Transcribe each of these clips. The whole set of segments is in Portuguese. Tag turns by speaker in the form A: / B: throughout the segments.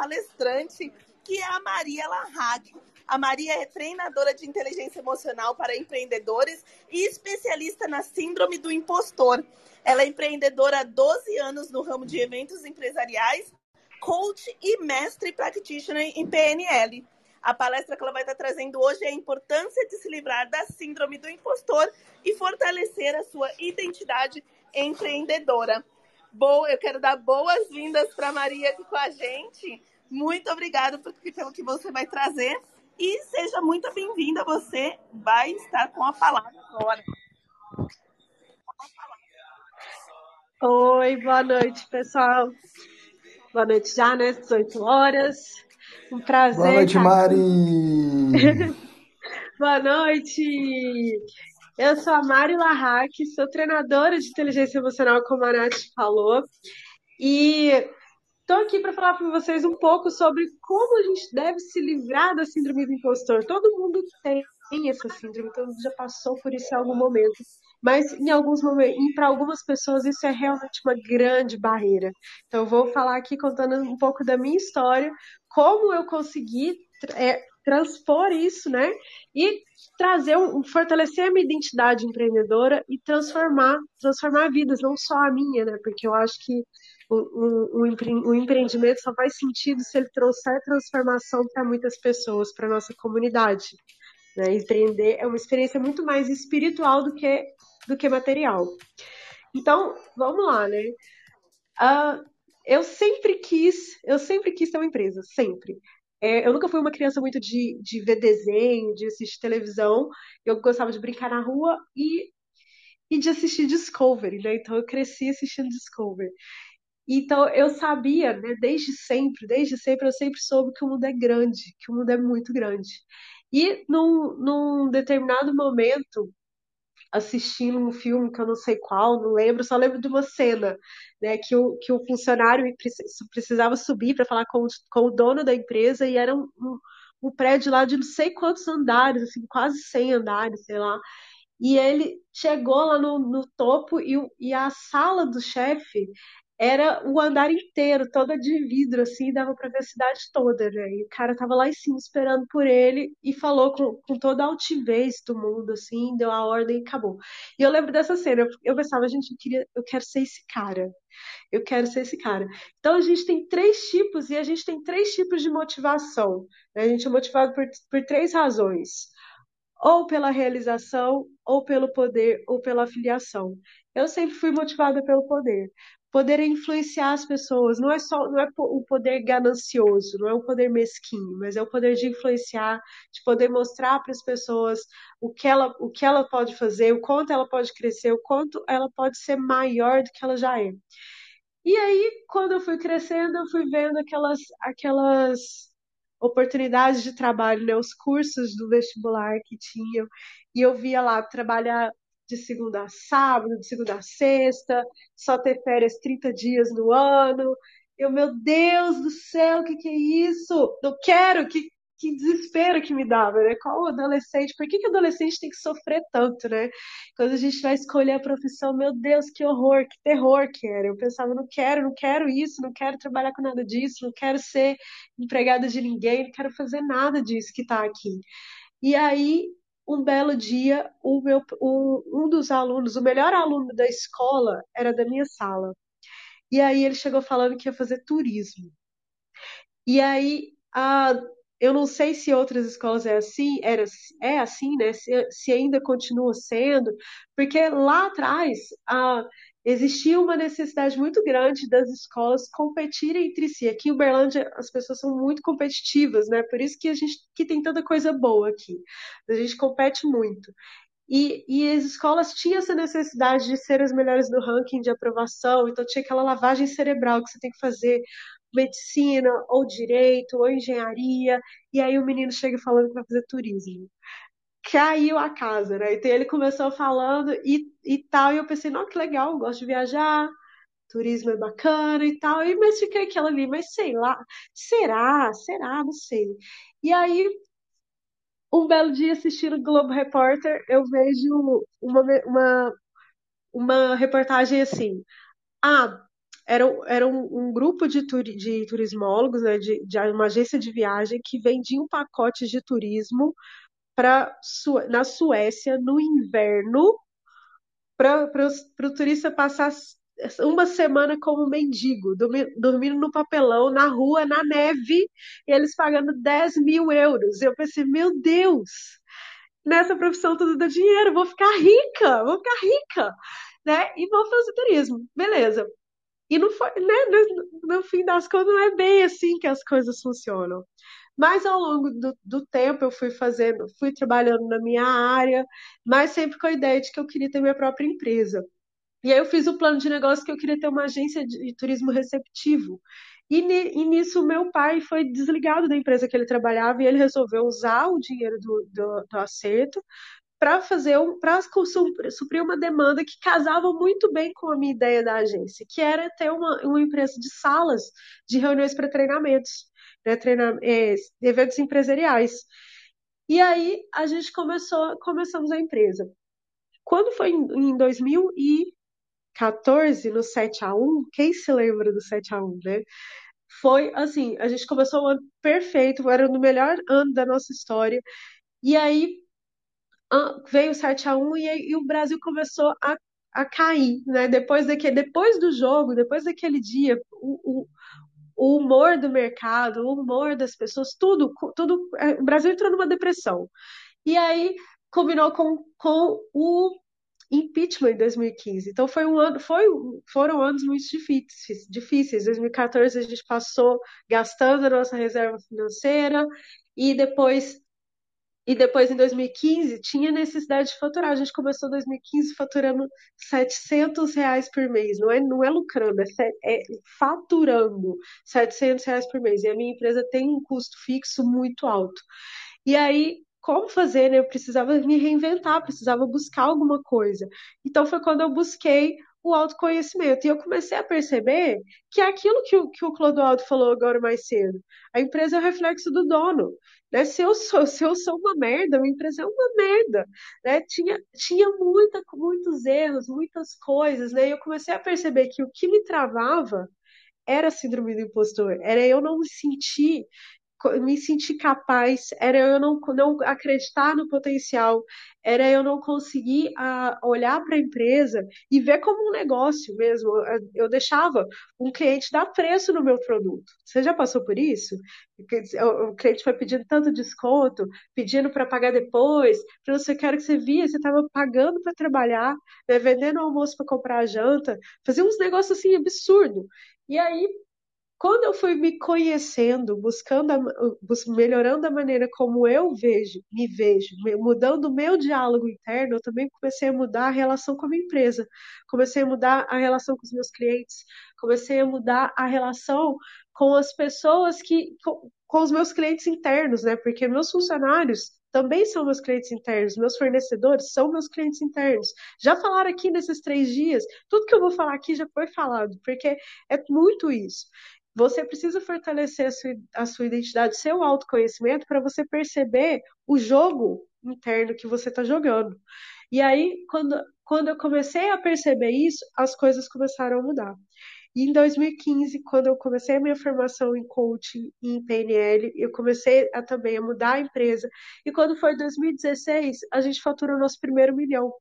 A: palestrante, que é a Maria Larraque. A Maria é treinadora de inteligência emocional para empreendedores e especialista na síndrome do impostor. Ela é empreendedora há 12 anos no ramo de eventos empresariais, coach e mestre practitioner em PNL. A palestra que ela vai estar trazendo hoje é a importância de se livrar da síndrome do impostor e fortalecer a sua identidade empreendedora. Boa, eu quero dar boas-vindas para Maria aqui com a gente. Muito obrigada pelo que você vai trazer e seja muito bem-vinda. Você vai estar com a palavra agora.
B: Oi, boa noite, pessoal. Boa noite já, né? 18 horas. Um prazer.
C: Boa noite, Mari.
B: boa noite. Eu sou a Mari Larraque, sou treinadora de inteligência emocional, como a Nath falou. E Estou aqui para falar para vocês um pouco sobre como a gente deve se livrar da síndrome do impostor. Todo mundo tem essa síndrome, todo mundo já passou por isso em algum momento. Mas em alguns momentos, para algumas pessoas, isso é realmente uma grande barreira. Então, eu vou falar aqui contando um pouco da minha história, como eu consegui é, transpor isso, né? E trazer um, fortalecer a minha identidade empreendedora e transformar, transformar vidas, não só a minha, né? Porque eu acho que o, o, o empreendimento só faz sentido se ele trouxer transformação para muitas pessoas, para nossa comunidade. Né? Empreender é uma experiência muito mais espiritual do que, do que material. Então, vamos lá, né? Uh, eu sempre quis, eu sempre quis ter uma empresa, sempre. É, eu nunca fui uma criança muito de, de ver desenho, de assistir televisão. Eu gostava de brincar na rua e, e de assistir Discovery, né? Então eu cresci assistindo Discovery. Então eu sabia, né, desde sempre, desde sempre eu sempre soube que o mundo é grande, que o mundo é muito grande. E num, num determinado momento, assistindo um filme que eu não sei qual, não lembro, só lembro de uma cena, né, que o, que o funcionário precisava subir para falar com, com o dono da empresa e era um, um, um prédio lá de não sei quantos andares, assim, quase 100 andares, sei lá. E ele chegou lá no, no topo e, e a sala do chefe era o andar inteiro, toda de vidro, assim, dava para ver a cidade toda, né? E o cara tava lá em cima esperando por ele e falou com, com toda a altivez do mundo, assim, deu a ordem e acabou. E eu lembro dessa cena, eu, eu pensava, gente, eu, queria, eu quero ser esse cara. Eu quero ser esse cara. Então a gente tem três tipos e a gente tem três tipos de motivação. Né? A gente é motivado por, por três razões ou pela realização, ou pelo poder, ou pela afiliação. Eu sempre fui motivada pelo poder, poder influenciar as pessoas. Não é só não é o poder ganancioso, não é o poder mesquinho, mas é o poder de influenciar, de poder mostrar para as pessoas o que ela o que ela pode fazer, o quanto ela pode crescer, o quanto ela pode ser maior do que ela já é. E aí, quando eu fui crescendo, eu fui vendo aquelas aquelas oportunidades de trabalho, né, os cursos do vestibular que tinham, e eu via lá trabalhar de segunda a sábado, de segunda a sexta, só ter férias 30 dias no ano. Eu, meu Deus do céu, o que, que é isso? Não quero, que, que desespero que me dava, né? Qual adolescente? Por que, que adolescente tem que sofrer tanto, né? Quando a gente vai escolher a profissão, meu Deus, que horror, que terror que era. Eu pensava, não quero, não quero isso, não quero trabalhar com nada disso, não quero ser empregada de ninguém, não quero fazer nada disso que tá aqui. E aí um belo dia, o meu, um, um dos alunos, o melhor aluno da escola, era da minha sala. E aí ele chegou falando que ia fazer turismo. E aí, a, eu não sei se outras escolas é assim, era, é assim, né? Se, se ainda continua sendo, porque lá atrás a, existia uma necessidade muito grande das escolas competirem entre si. Aqui em Uberlândia as pessoas são muito competitivas, né? Por isso que a gente que tem tanta coisa boa aqui. A gente compete muito. E, e, as escolas tinham essa necessidade de ser as melhores do ranking de aprovação, então tinha aquela lavagem cerebral que você tem que fazer medicina, ou direito, ou engenharia, e aí o menino chega falando que vai fazer turismo caiu a casa, né? Então ele começou falando e, e tal, e eu pensei, não, que legal, gosto de viajar, turismo é bacana e tal, e mas fiquei aquela ali, mas sei lá, será, será, não sei. E aí, um belo dia assistindo Globo Repórter, eu vejo uma, uma, uma reportagem assim, ah, era, era um, um grupo de, turi, de turismólogos, né, de, de uma agência de viagem que vendiam pacotes de turismo para na Suécia no inverno para o turista passar uma semana como mendigo, dormindo no papelão, na rua, na neve, e eles pagando 10 mil euros. Eu pensei, meu Deus, nessa profissão tudo dá dinheiro, vou ficar rica, vou ficar rica, né? E vou fazer turismo, beleza. E não foi, né? No, no fim das contas, não é bem assim que as coisas funcionam. Mas ao longo do, do, tempo eu fui fazendo, fui trabalhando na minha área, mas sempre com a ideia de que eu queria ter minha própria empresa. E aí eu fiz o plano de negócio que eu queria ter uma agência de turismo receptivo. E, e nisso meu pai foi desligado da empresa que ele trabalhava e ele resolveu usar o dinheiro do, do, do acerto para fazer um, para suprir uma demanda que casava muito bem com a minha ideia da agência, que era ter uma, uma empresa de salas de reuniões para treinamentos, né, treina, é, eventos empresariais. E aí a gente começou, começamos a empresa. Quando foi em, em 2014, no 7 a 1, quem se lembra do 7 a 1, né? Foi assim, a gente começou o ano perfeito, era o melhor ano da nossa história. E aí veio o 7 a 1 e, e o Brasil começou a, a cair, né? Depois, daquele, depois do jogo, depois daquele dia, o, o, o humor do mercado, o humor das pessoas, tudo, tudo, é, o Brasil entrou numa depressão. E aí combinou com, com o impeachment em 2015. Então foi um ano, foi, foram anos muito difíceis, difíceis. 2014 a gente passou gastando a nossa reserva financeira e depois e depois, em 2015, tinha necessidade de faturar. A gente começou em 2015 faturando 700 reais por mês. Não é, não é lucrando, é, é faturando 700 reais por mês. E a minha empresa tem um custo fixo muito alto. E aí, como fazer? Né? Eu precisava me reinventar, precisava buscar alguma coisa. Então, foi quando eu busquei o autoconhecimento. E eu comecei a perceber que é aquilo que o, que o Clodoaldo falou agora mais cedo. A empresa é o reflexo do dono. Né? Se, eu sou, se eu sou uma merda, a empresa é uma merda. Né? Tinha, tinha muita, muitos erros, muitas coisas. Né? E eu comecei a perceber que o que me travava era a síndrome do impostor. Era eu não me sentir me sentir capaz, era eu não, não acreditar no potencial, era eu não conseguir a, olhar para a empresa e ver como um negócio mesmo. Eu deixava um cliente dar preço no meu produto. Você já passou por isso? O cliente foi pedindo tanto desconto, pedindo para pagar depois, para você quer que você via, você estava pagando para trabalhar, né, vendendo almoço para comprar a janta, fazia uns negócios assim absurdo. E aí quando eu fui me conhecendo, buscando, a, melhorando a maneira como eu vejo, me vejo, mudando o meu diálogo interno, eu também comecei a mudar a relação com a minha empresa, comecei a mudar a relação com os meus clientes, comecei a mudar a relação com as pessoas que, com, com os meus clientes internos, né? Porque meus funcionários também são meus clientes internos, meus fornecedores são meus clientes internos. Já falaram aqui nesses três dias, tudo que eu vou falar aqui já foi falado, porque é muito isso. Você precisa fortalecer a sua, a sua identidade, seu autoconhecimento, para você perceber o jogo interno que você está jogando. E aí, quando, quando eu comecei a perceber isso, as coisas começaram a mudar. E em 2015, quando eu comecei a minha formação em coaching e em PNL, eu comecei a, também a mudar a empresa. E quando foi 2016, a gente faturou o nosso primeiro milhão.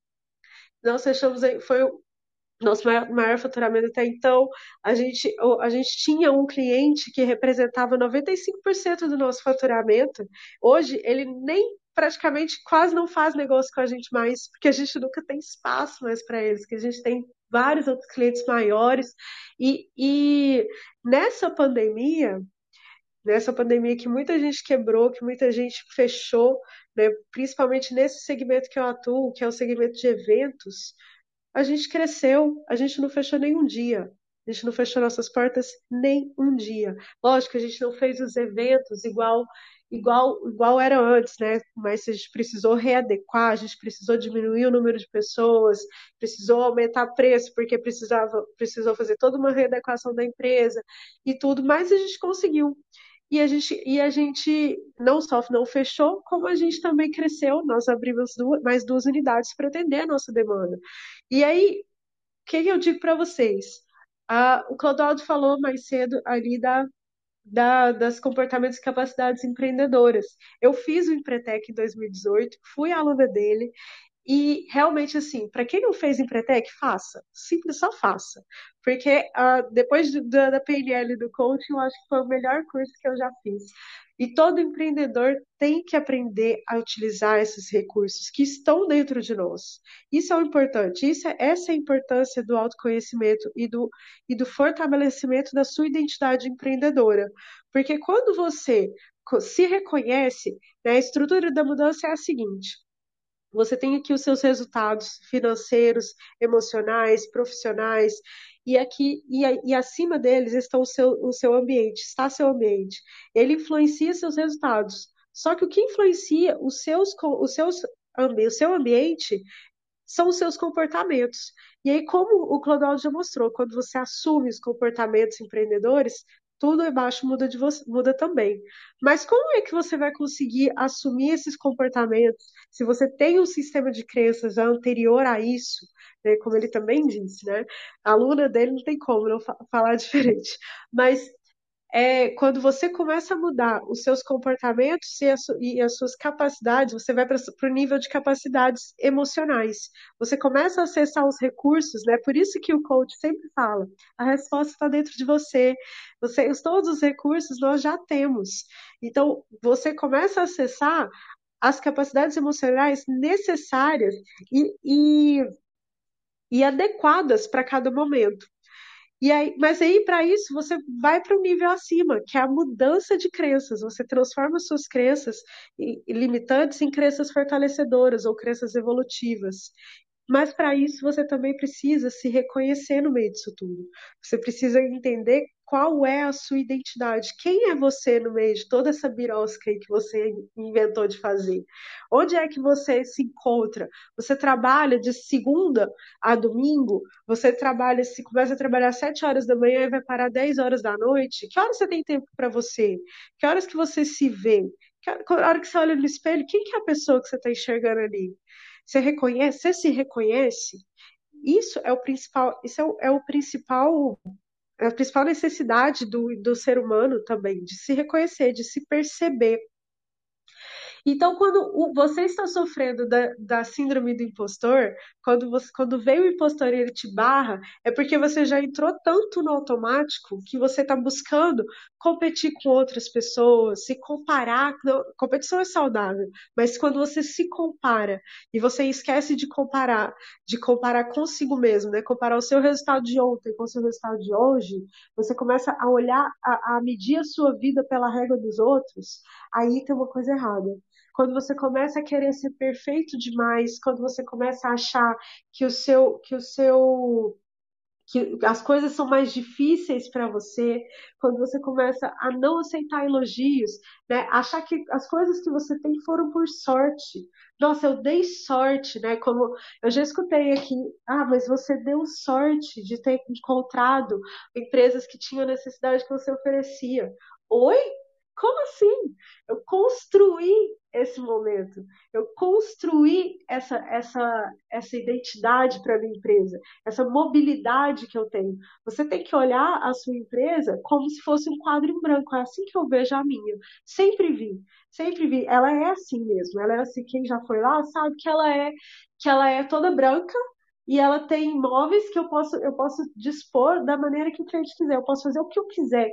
B: Nós fechamos, foi nosso maior, maior, faturamento até então, a gente, a gente tinha um cliente que representava 95% do nosso faturamento. Hoje, ele nem praticamente quase não faz negócio com a gente mais, porque a gente nunca tem espaço mais para eles, que a gente tem vários outros clientes maiores. E, e nessa pandemia, nessa pandemia que muita gente quebrou, que muita gente fechou, né, principalmente nesse segmento que eu atuo, que é o segmento de eventos, a gente cresceu, a gente não fechou nenhum dia. A gente não fechou nossas portas nem um dia. Lógico, a gente não fez os eventos igual igual igual era antes, né? Mas a gente precisou readequar, a gente precisou diminuir o número de pessoas, precisou aumentar preço porque precisava precisou fazer toda uma readequação da empresa e tudo, mas a gente conseguiu. E a gente, e a gente não só não fechou, como a gente também cresceu. Nós abrimos duas, mais duas unidades para atender a nossa demanda. E aí, o que eu digo para vocês? Ah, o Clodoaldo falou mais cedo ali da, da, das comportamentos e capacidades empreendedoras. Eu fiz o Empretec em 2018, fui aluna dele, e realmente, assim, para quem não fez Empretec, faça. Simples, só faça. Porque uh, depois do, da PNL do coaching, eu acho que foi o melhor curso que eu já fiz. E todo empreendedor tem que aprender a utilizar esses recursos que estão dentro de nós. Isso é o importante. Isso é, essa é a importância do autoconhecimento e do, e do fortalecimento da sua identidade empreendedora. Porque quando você se reconhece, né, a estrutura da mudança é a seguinte: você tem aqui os seus resultados financeiros, emocionais, profissionais, e aqui e, e acima deles estão o seu, o seu ambiente, está seu ambiente. Ele influencia seus resultados. Só que o que influencia os seus, os seus, o seu ambiente são os seus comportamentos. E aí, como o Clodoaldo já mostrou, quando você assume os comportamentos empreendedores, tudo embaixo muda, de você, muda também. Mas como é que você vai conseguir assumir esses comportamentos se você tem um sistema de crenças anterior a isso? Né, como ele também disse, né? A aluna dele não tem como não falar diferente. Mas é, quando você começa a mudar os seus comportamentos e, e as suas capacidades, você vai para o nível de capacidades emocionais. Você começa a acessar os recursos, né? Por isso que o coach sempre fala: a resposta está dentro de você. você. Todos os recursos nós já temos. Então, você começa a acessar as capacidades emocionais necessárias e, e, e adequadas para cada momento. E aí, mas aí, para isso, você vai para um nível acima, que é a mudança de crenças. Você transforma suas crenças limitantes em crenças fortalecedoras ou crenças evolutivas. Mas para isso você também precisa se reconhecer no meio disso tudo. Você precisa entender qual é a sua identidade, quem é você no meio de toda essa birosca que você inventou de fazer. Onde é que você se encontra? Você trabalha de segunda a domingo? Você trabalha, se começa a trabalhar às 7 horas da manhã e vai parar 10 horas da noite? Que horas você tem tempo para você? Que horas que você se vê? Que hora que você olha no espelho, quem que é a pessoa que você está enxergando ali? Você reconhece, você se reconhece? Isso é o principal, isso é o, é o principal a principal necessidade do, do ser humano também, de se reconhecer, de se perceber. Então, quando você está sofrendo da, da síndrome do impostor, quando, você, quando vem o impostor e ele te barra, é porque você já entrou tanto no automático que você está buscando competir com outras pessoas, se comparar. Não, competição é saudável, mas quando você se compara e você esquece de comparar, de comparar consigo mesmo, né? comparar o seu resultado de ontem com o seu resultado de hoje, você começa a olhar, a, a medir a sua vida pela régua dos outros, aí tem uma coisa errada quando você começa a querer ser perfeito demais, quando você começa a achar que o seu que o seu que as coisas são mais difíceis para você, quando você começa a não aceitar elogios, né? Achar que as coisas que você tem foram por sorte. Nossa, eu dei sorte, né? Como eu já escutei aqui, ah, mas você deu sorte de ter encontrado empresas que tinham necessidade que você oferecia. Oi? Como assim? Eu construí esse momento, eu construí essa, essa, essa identidade para a minha empresa, essa mobilidade que eu tenho. Você tem que olhar a sua empresa como se fosse um quadro em branco. É assim que eu vejo a minha. Sempre vi, sempre vi. Ela é assim mesmo. Ela é assim. Quem já foi lá sabe que ela é que ela é toda branca e ela tem imóveis que eu posso, eu posso dispor da maneira que o cliente quiser. Eu posso fazer o que eu quiser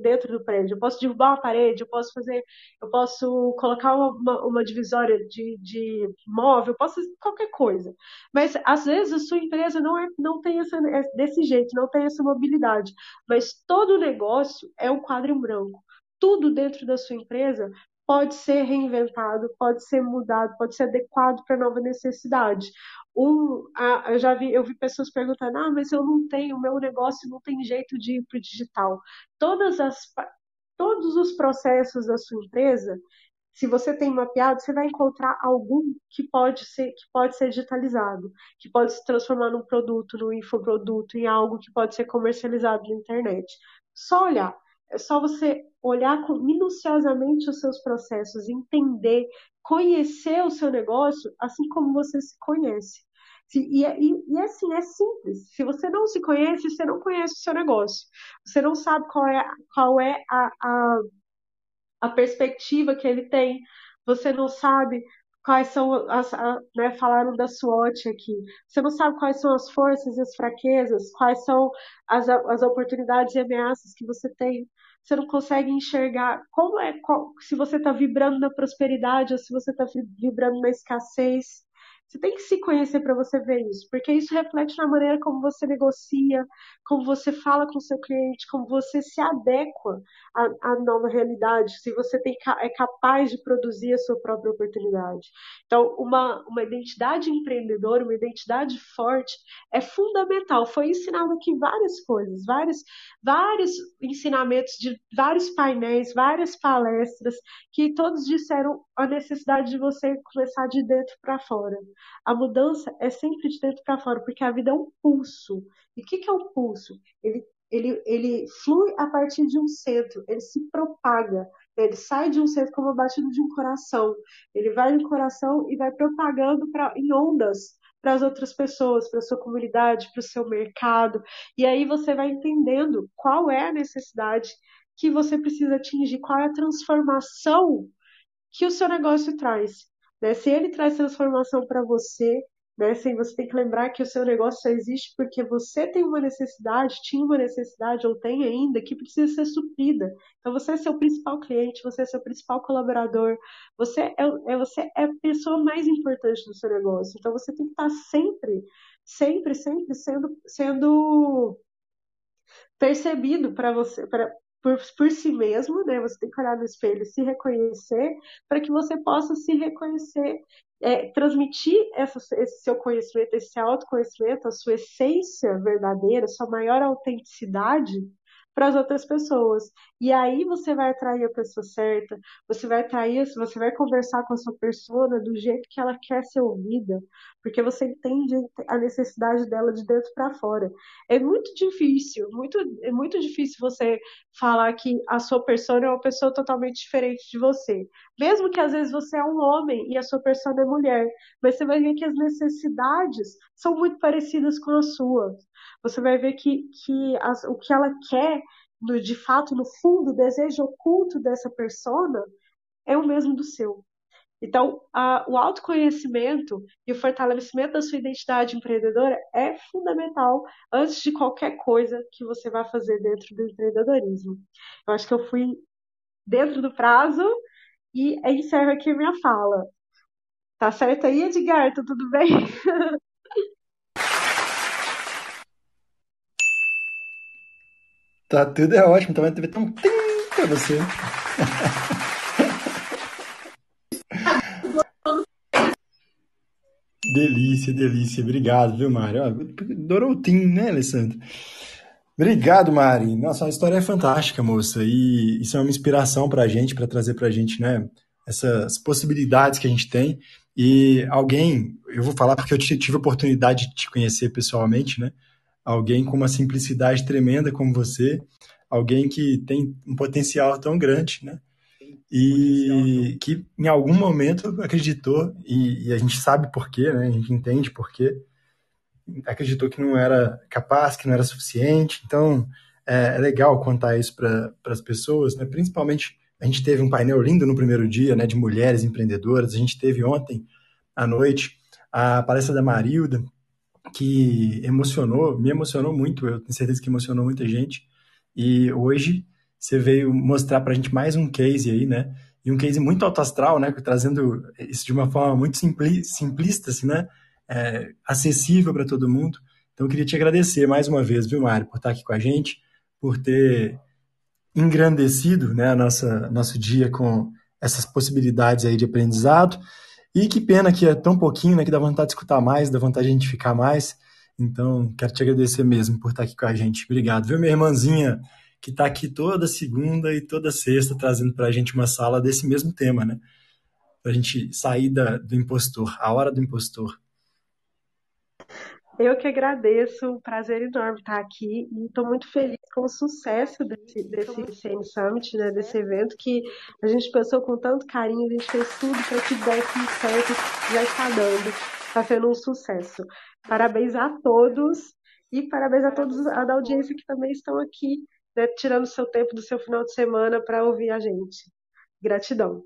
B: dentro do prédio. Eu posso derrubar uma parede, eu posso fazer, eu posso colocar uma, uma divisória de, de móvel, eu posso fazer qualquer coisa. Mas às vezes a sua empresa não, é, não tem essa, é desse jeito, não tem essa mobilidade. Mas todo negócio é um quadro em branco. Tudo dentro da sua empresa pode ser reinventado, pode ser mudado, pode ser adequado para nova necessidade um, eu já vi, eu vi pessoas perguntando, ah, mas eu não tenho, o meu negócio não tem jeito de ir para o digital. Todas as, todos os processos da sua empresa, se você tem mapeado, você vai encontrar algum que pode ser, que pode ser digitalizado, que pode se transformar num produto, num infoproduto, em algo que pode ser comercializado na internet. Só olhar. É só você olhar minuciosamente os seus processos, entender, conhecer o seu negócio, assim como você se conhece. E, e, e assim, é simples. Se você não se conhece, você não conhece o seu negócio. Você não sabe qual é, qual é a, a, a perspectiva que ele tem. Você não sabe quais são as, a, né, falaram da SWOT aqui. Você não sabe quais são as forças e as fraquezas, quais são as, as oportunidades e ameaças que você tem. Você não consegue enxergar como é qual, se você está vibrando na prosperidade ou se você está vibrando na escassez. Você tem que se conhecer para você ver isso, porque isso reflete na maneira como você negocia, como você fala com o seu cliente, como você se adequa à, à nova realidade, se você tem, é capaz de produzir a sua própria oportunidade. Então, uma, uma identidade empreendedora, uma identidade forte é fundamental. Foi ensinado aqui várias coisas, vários, vários ensinamentos de vários painéis, várias palestras, que todos disseram a necessidade de você começar de dentro para fora. A mudança é sempre de dentro para fora, porque a vida é um pulso. E o que, que é um pulso? Ele, ele, ele flui a partir de um centro, ele se propaga. Ele sai de um centro como a batida de um coração. Ele vai no coração e vai propagando pra, em ondas para as outras pessoas, para sua comunidade, para o seu mercado. E aí você vai entendendo qual é a necessidade que você precisa atingir, qual é a transformação que o seu negócio traz. Né? Se ele traz transformação para você, né? Assim, você tem que lembrar que o seu negócio só existe porque você tem uma necessidade, tinha uma necessidade ou tem ainda que precisa ser suprida. Então você é seu principal cliente, você é seu principal colaborador, você é, é você é a pessoa mais importante do seu negócio. Então você tem que estar sempre, sempre, sempre sendo, sendo percebido para você, por, por si mesmo, né? Você tem que olhar no espelho, se reconhecer, para que você possa se reconhecer, é, transmitir essa, esse seu conhecimento, esse autoconhecimento, a sua essência verdadeira, sua maior autenticidade para as outras pessoas. E aí você vai atrair a pessoa certa, você vai atrair, você vai conversar com a sua persona do jeito que ela quer ser ouvida, porque você entende a necessidade dela de dentro para fora. É muito difícil, muito, é muito difícil você falar que a sua persona é uma pessoa totalmente diferente de você. Mesmo que às vezes você é um homem e a sua persona é mulher, mas você vai ver que as necessidades são muito parecidas com as suas você vai ver que, que as, o que ela quer, no, de fato, no fundo, o desejo oculto dessa persona é o mesmo do seu. Então, a, o autoconhecimento e o fortalecimento da sua identidade empreendedora é fundamental antes de qualquer coisa que você vá fazer dentro do empreendedorismo. Eu acho que eu fui dentro do prazo e encerro aqui minha fala. Tá certo aí, Edgar? Tá tudo bem?
C: Tá tudo é ótimo, também então vai ter um tim pra você. delícia, delícia. Obrigado, viu, Mari? Adorou o tim, né, Alessandro? Obrigado, Mari. Nossa, a história é fantástica, moça. E isso é uma inspiração pra gente, para trazer pra gente, né, essas possibilidades que a gente tem. E alguém, eu vou falar porque eu tive a oportunidade de te conhecer pessoalmente, né? alguém com uma simplicidade tremenda como você, alguém que tem um potencial tão grande, né? E que em algum momento acreditou, e, e a gente sabe por quê, né? A gente entende por quê, acreditou que não era capaz, que não era suficiente. Então, é, é legal contar isso para as pessoas, né? Principalmente, a gente teve um painel lindo no primeiro dia, né? De mulheres empreendedoras. A gente teve ontem à noite a palestra da Marilda, que emocionou, me emocionou muito, eu tenho certeza que emocionou muita gente. E hoje você veio mostrar para a gente mais um case aí, né? E um case muito alto astral, né? Trazendo isso de uma forma muito simpli, simplista, assim, né? É, acessível para todo mundo. Então, eu queria te agradecer mais uma vez, viu, Mário, por estar aqui com a gente, por ter engrandecido né, nossa, nosso dia com essas possibilidades aí de aprendizado. E que pena que é tão pouquinho, né? Que dá vontade de escutar mais, dá vontade de a gente ficar mais. Então, quero te agradecer mesmo por estar aqui com a gente. Obrigado. Viu, minha irmãzinha, que está aqui toda segunda e toda sexta, trazendo para a gente uma sala desse mesmo tema, né? Para a gente sair da, do impostor, a hora do impostor.
B: Eu que agradeço, um prazer enorme estar aqui e estou muito feliz com o sucesso desse, desse Summit, né, desse evento que a gente pensou com tanto carinho, a gente fez tudo para que desse certo, já está dando, está sendo um sucesso. Parabéns a todos e parabéns a todos a da audiência que também estão aqui, né, tirando seu tempo do seu final de semana para ouvir a gente. Gratidão.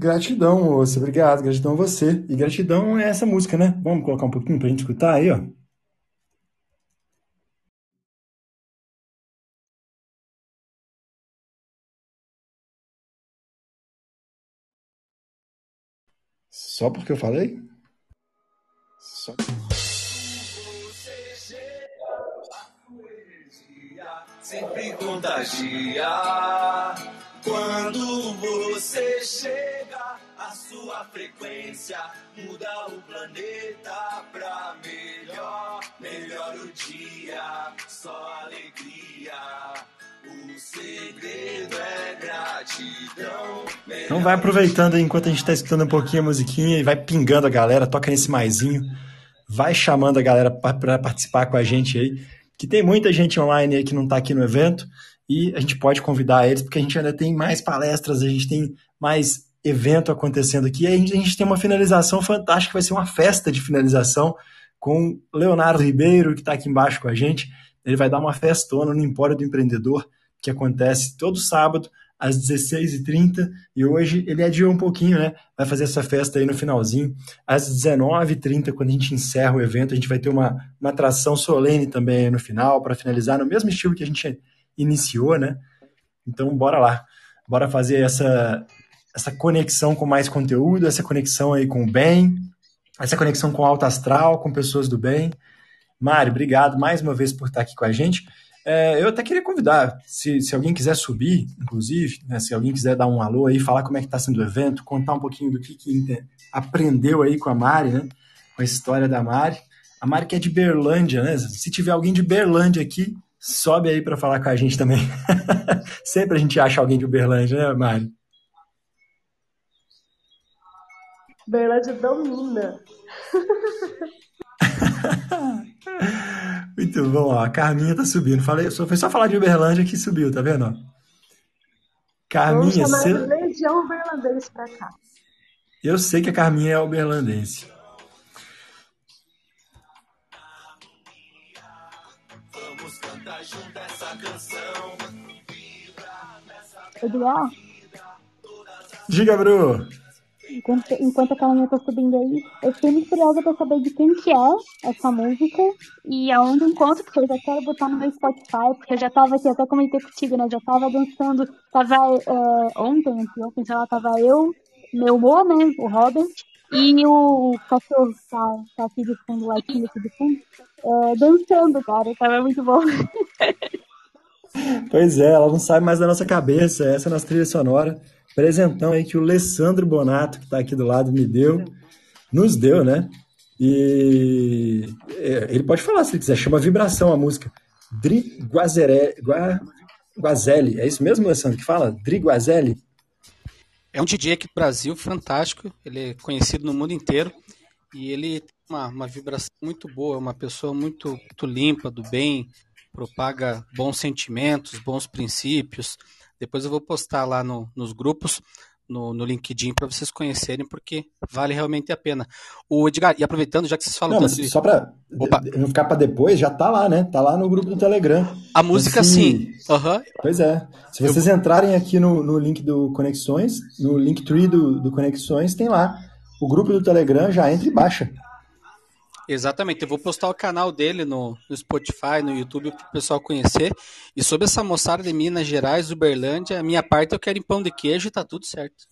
C: Gratidão, moça. Obrigado. Gratidão a você. E gratidão é essa música, né? Vamos colocar um pouquinho pra gente escutar aí, ó. Só porque eu falei? Só.
D: Sempre contagia. Quando você chega, a sua frequência muda o planeta pra melhor. Melhor o dia, só alegria. O segredo é gratidão.
C: Então vai aproveitando aí enquanto a gente tá escutando um pouquinho a musiquinha e vai pingando a galera, toca nesse maisinho, vai chamando a galera para participar com a gente aí, que tem muita gente online aí que não tá aqui no evento e a gente pode convidar eles, porque a gente ainda tem mais palestras, a gente tem mais evento acontecendo aqui, a gente, a gente tem uma finalização fantástica, vai ser uma festa de finalização com Leonardo Ribeiro, que está aqui embaixo com a gente, ele vai dar uma festona no Empório do Empreendedor, que acontece todo sábado, às 16h30, e hoje ele adiou um pouquinho, né? Vai fazer essa festa aí no finalzinho, às 19h30, quando a gente encerra o evento, a gente vai ter uma, uma atração solene também no final, para finalizar, no mesmo estilo que a gente iniciou, né? Então, bora lá. Bora fazer essa, essa conexão com mais conteúdo, essa conexão aí com o bem, essa conexão com o alto astral, com pessoas do bem. Mário, obrigado mais uma vez por estar aqui com a gente. É, eu até queria convidar, se, se alguém quiser subir, inclusive, né, se alguém quiser dar um alô aí, falar como é que está sendo o evento, contar um pouquinho do que, que aprendeu aí com a Mari, né? Com a história da Mari. A Mari que é de Berlândia, né? Se tiver alguém de Berlândia aqui, sobe aí para falar com a gente também. Sempre a gente acha alguém de Uberlândia, né, Mari?
B: Uberlândia domina.
C: Muito bom, ó. A Carminha tá subindo. Falei, só, foi só falar de Uberlândia que subiu, tá vendo?
B: Carminha, Vamos chamar cê... Legião Uberlandense pra cá.
C: Eu sei que a Carminha é uberlandense.
E: Edgar?
C: Diga, Bru.
E: Enquanto, enquanto a Carminha tá subindo aí, eu fiquei muito curiosa pra saber de quem que é essa música e aonde encontro, porque eu já quero botar no meu Spotify, porque eu já tava aqui, até comentei contigo, né? Já tava dançando, tava é, ontem, ontem, sei lá, tava eu, meu amor, né? O Robert, e o cachorro tá, tá aqui de fundo, latindo aqui de fundo, é, dançando, cara, tava muito bom.
C: Pois é, ela não sai mais da nossa cabeça. Essa é a nossa trilha sonora. Presentão aí que o Alessandro Bonato, que está aqui do lado, me deu. Nos deu, né? E é, ele pode falar se ele quiser. Chama Vibração a música. Dri Guazere, Gua, Guazelli. É isso mesmo, Alessandro, que fala? Dri Guazelli?
F: É um DJ aqui do Brasil, fantástico. Ele é conhecido no mundo inteiro. E ele tem uma, uma vibração muito boa, uma pessoa muito, muito limpa, do bem, propaga bons sentimentos, bons princípios. Depois eu vou postar lá no, nos grupos, no, no LinkedIn, para vocês conhecerem, porque vale realmente a pena. O Edgar, e aproveitando, já que vocês falam
C: não, tanto de... Só para não ficar para depois, já tá lá, né? Tá lá no grupo do Telegram.
F: A música, sim.
C: Uhum. Pois é. Se vocês eu... entrarem aqui no, no link do Conexões, no Linktree do, do Conexões, tem lá. O grupo do Telegram já entra e baixa.
F: Exatamente, eu vou postar o canal dele no, no Spotify, no YouTube, para o pessoal conhecer. E sobre essa moçada de Minas Gerais, Uberlândia, a minha parte eu quero em pão de queijo e tá tudo certo.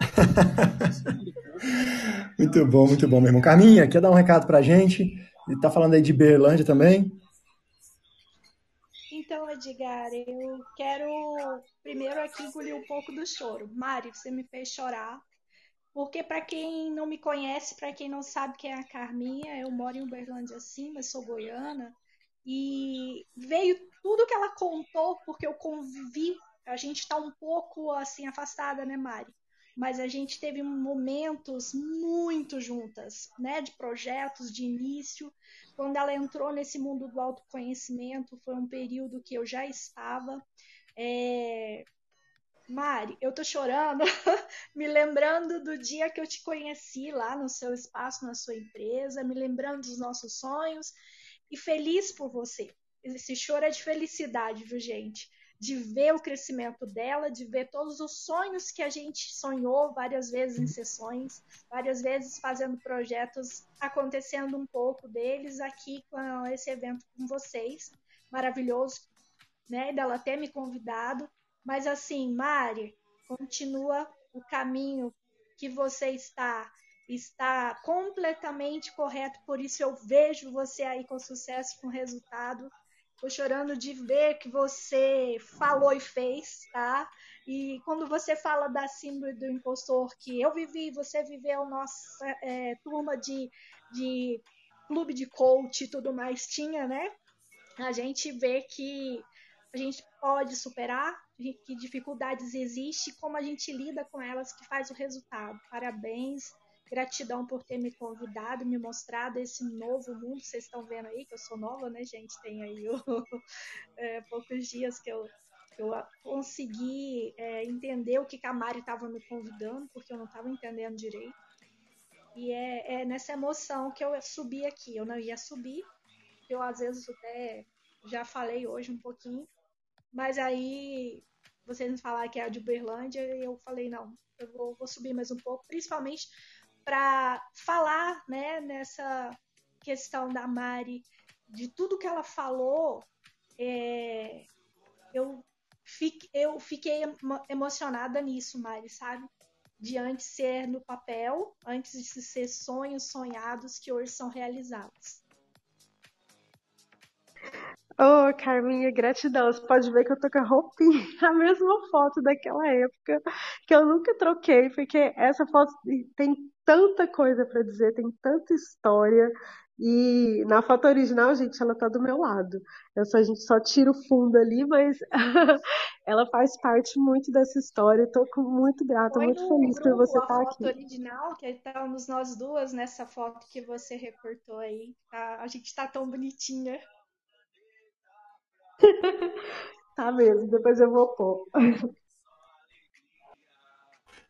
C: muito bom, muito bom, meu irmão. Carminha, quer dar um recado pra gente? E tá falando aí de Berlândia também?
G: Então, Edgar, eu quero primeiro aqui engolir um pouco do choro. Mari, você me fez chorar porque, para quem não me conhece, para quem não sabe quem é a Carminha, eu moro em Uberlândia sim, mas sou goiana. E veio tudo que ela contou, porque eu convivi. A gente está um pouco assim afastada, né, Mari? Mas a gente teve momentos muito juntas, né? De projetos, de início. Quando ela entrou nesse mundo do autoconhecimento, foi um período que eu já estava. É, Mari, eu tô chorando, me lembrando do dia que eu te conheci lá no seu espaço, na sua empresa, me lembrando dos nossos sonhos e feliz por você. Esse choro é de felicidade, viu, gente? De ver o crescimento dela, de ver todos os sonhos que a gente sonhou várias vezes em sessões, várias vezes fazendo projetos, acontecendo um pouco deles aqui com esse evento com vocês. Maravilhoso, né? Dela ter me convidado mas assim, Mari, continua o caminho que você está está completamente correto, por isso eu vejo você aí com sucesso, com resultado. Estou chorando de ver que você falou e fez, tá? E quando você fala da síndrome do impostor, que eu vivi, você viveu, nossa é, turma de, de clube de coach e tudo mais tinha, né? A gente vê que a gente pode superar, que dificuldades existem, como a gente lida com elas que faz o resultado. Parabéns, gratidão por ter me convidado, me mostrado esse novo mundo. Vocês estão vendo aí que eu sou nova, né, gente? Tem aí o, é, poucos dias que eu, eu consegui é, entender o que a Mari estava me convidando, porque eu não estava entendendo direito. E é, é, nessa emoção que eu subi aqui. Eu não ia subir, eu às vezes até já falei hoje um pouquinho, mas aí vocês falaram que é a de Uberlândia e eu falei, não, eu vou, vou subir mais um pouco, principalmente para falar né, nessa questão da Mari, de tudo que ela falou, é, eu, fique, eu fiquei emocionada nisso, Mari, sabe? De antes ser no papel, antes de ser sonhos sonhados que hoje são realizados.
B: Ô, oh, Carminha, gratidão. Você pode ver que eu tô com a roupinha, a mesma foto daquela época, que eu nunca troquei, porque essa foto tem tanta coisa para dizer, tem tanta história. E na foto original, gente, ela tá do meu lado. Eu só, a gente só tira o fundo ali, mas ela faz parte muito dessa história. Estou muito grata, muito feliz por você estar tá aqui.
G: A foto original, que estamos nós duas nessa foto que você recortou aí. A gente tá tão bonitinha.
B: tá mesmo, depois eu vou pôr.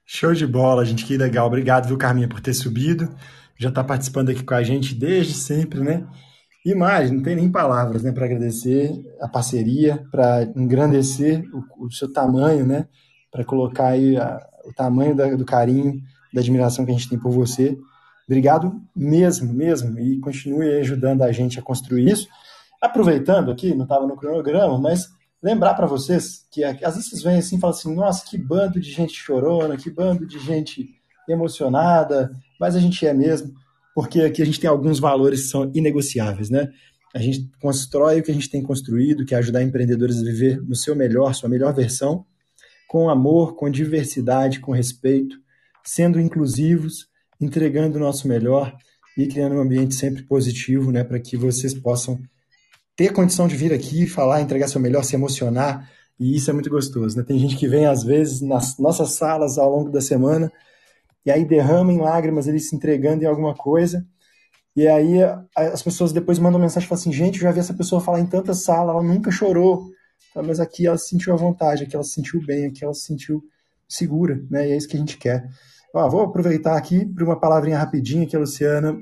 C: Show de bola, gente, que legal. Obrigado, viu, Carminha, por ter subido. Já está participando aqui com a gente desde sempre, né? E mais, não tem nem palavras, né, para agradecer a parceria, para engrandecer o, o, seu tamanho, né? Para colocar aí a, o tamanho da, do carinho, da admiração que a gente tem por você. Obrigado mesmo, mesmo. E continue ajudando a gente a construir isso. Aproveitando aqui, não estava no cronograma, mas lembrar para vocês que às vezes vocês vêm assim e falam assim: nossa, que bando de gente chorona, que bando de gente emocionada, mas a gente é mesmo, porque aqui a gente tem alguns valores que são inegociáveis, né? A gente constrói o que a gente tem construído, que é ajudar empreendedores a viver no seu melhor, sua melhor versão, com amor, com diversidade, com respeito, sendo inclusivos, entregando o nosso melhor e criando um ambiente sempre positivo, né, para que vocês possam ter condição de vir aqui, falar, entregar seu melhor, se emocionar, e isso é muito gostoso. Né? Tem gente que vem, às vezes, nas nossas salas ao longo da semana, e aí derrama em lágrimas, ele se entregando em alguma coisa, e aí as pessoas depois mandam mensagem e falam assim, gente, eu já vi essa pessoa falar em tanta sala, ela nunca chorou, mas aqui ela se sentiu à vontade, aqui ela se sentiu bem, aqui ela se sentiu segura, né? E é isso que a gente quer. Ó, vou aproveitar aqui para uma palavrinha rapidinha que a Luciana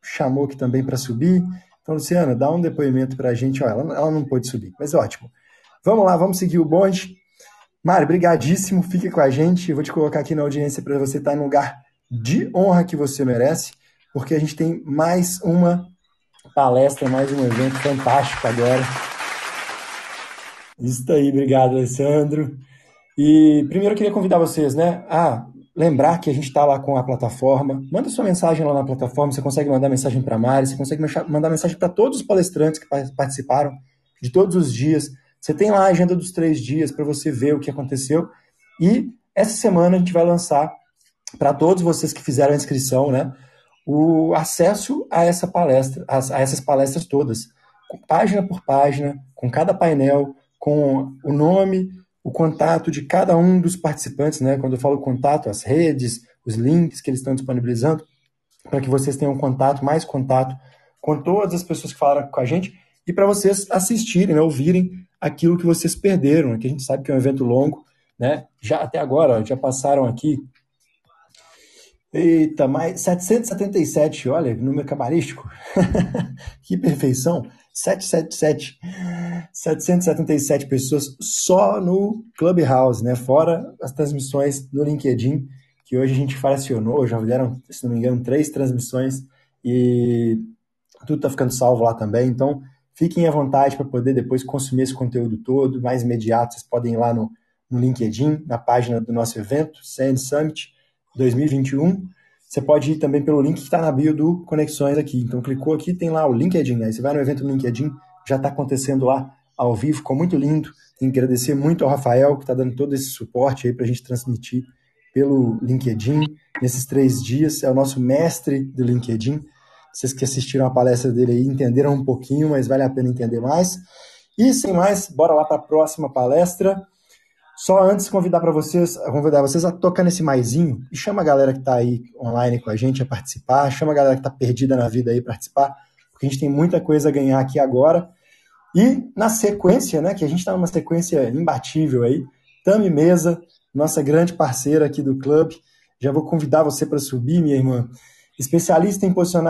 C: chamou aqui também para subir. Então, Luciana, dá um depoimento para a gente. Ó, ela, ela não pôde subir, mas ótimo. Vamos lá, vamos seguir o bonde. Mário, brigadíssimo, fique com a gente. Eu vou te colocar aqui na audiência para você estar no lugar de honra que você merece, porque a gente tem mais uma palestra, mais um evento fantástico agora. Isso aí, obrigado, Alessandro. E primeiro eu queria convidar vocês, né, a lembrar que a gente está lá com a plataforma. Manda sua mensagem lá na plataforma. Você consegue mandar mensagem para a Mari, você consegue mandar mensagem para todos os palestrantes que participaram de todos os dias. Você tem lá a agenda dos três dias para você ver o que aconteceu. E essa semana a gente vai lançar para todos vocês que fizeram a inscrição, né, o acesso a essa palestra, a, a essas palestras todas, página por página, com cada painel, com o nome, o contato de cada um dos participantes, né? Quando eu falo contato, as redes, os links que eles estão disponibilizando, para que vocês tenham contato, mais contato com todas as pessoas que falaram com a gente e para vocês assistirem, né, ouvirem aquilo que vocês perderam, que a gente sabe que é um evento longo, né? Já até agora, já passaram aqui. Eita, mais 777, olha, número cabalístico. que perfeição. 777. 777 pessoas só no Clubhouse, né? Fora as transmissões no LinkedIn, que hoje a gente fracionou, já vieram, se não me engano, três transmissões e tudo está ficando salvo lá também. Então, fiquem à vontade para poder depois consumir esse conteúdo todo, mais imediato. Vocês podem ir lá no, no LinkedIn, na página do nosso evento, Sand Summit 2021. Você pode ir também pelo link que está na bio do Conexões aqui. Então, clicou aqui, tem lá o LinkedIn. Né? Você vai no evento no LinkedIn, já está acontecendo lá ao vivo, ficou muito lindo. Tem que agradecer muito ao Rafael, que está dando todo esse suporte aí para a gente transmitir pelo LinkedIn nesses três dias. É o nosso mestre do LinkedIn. Vocês que assistiram a palestra dele aí entenderam um pouquinho, mas vale a pena entender mais. E sem mais, bora lá para a próxima palestra. Só antes convidar para vocês, convidar vocês a tocar nesse maisinho e chama a galera que está aí online com a gente a participar, chama a galera que está perdida na vida aí a participar, porque a gente tem muita coisa a ganhar aqui agora. E na sequência, né, que a gente está numa sequência imbatível aí, Tami Mesa, nossa grande parceira aqui do clube, já vou convidar você para subir, minha irmã. Especialista em posicionar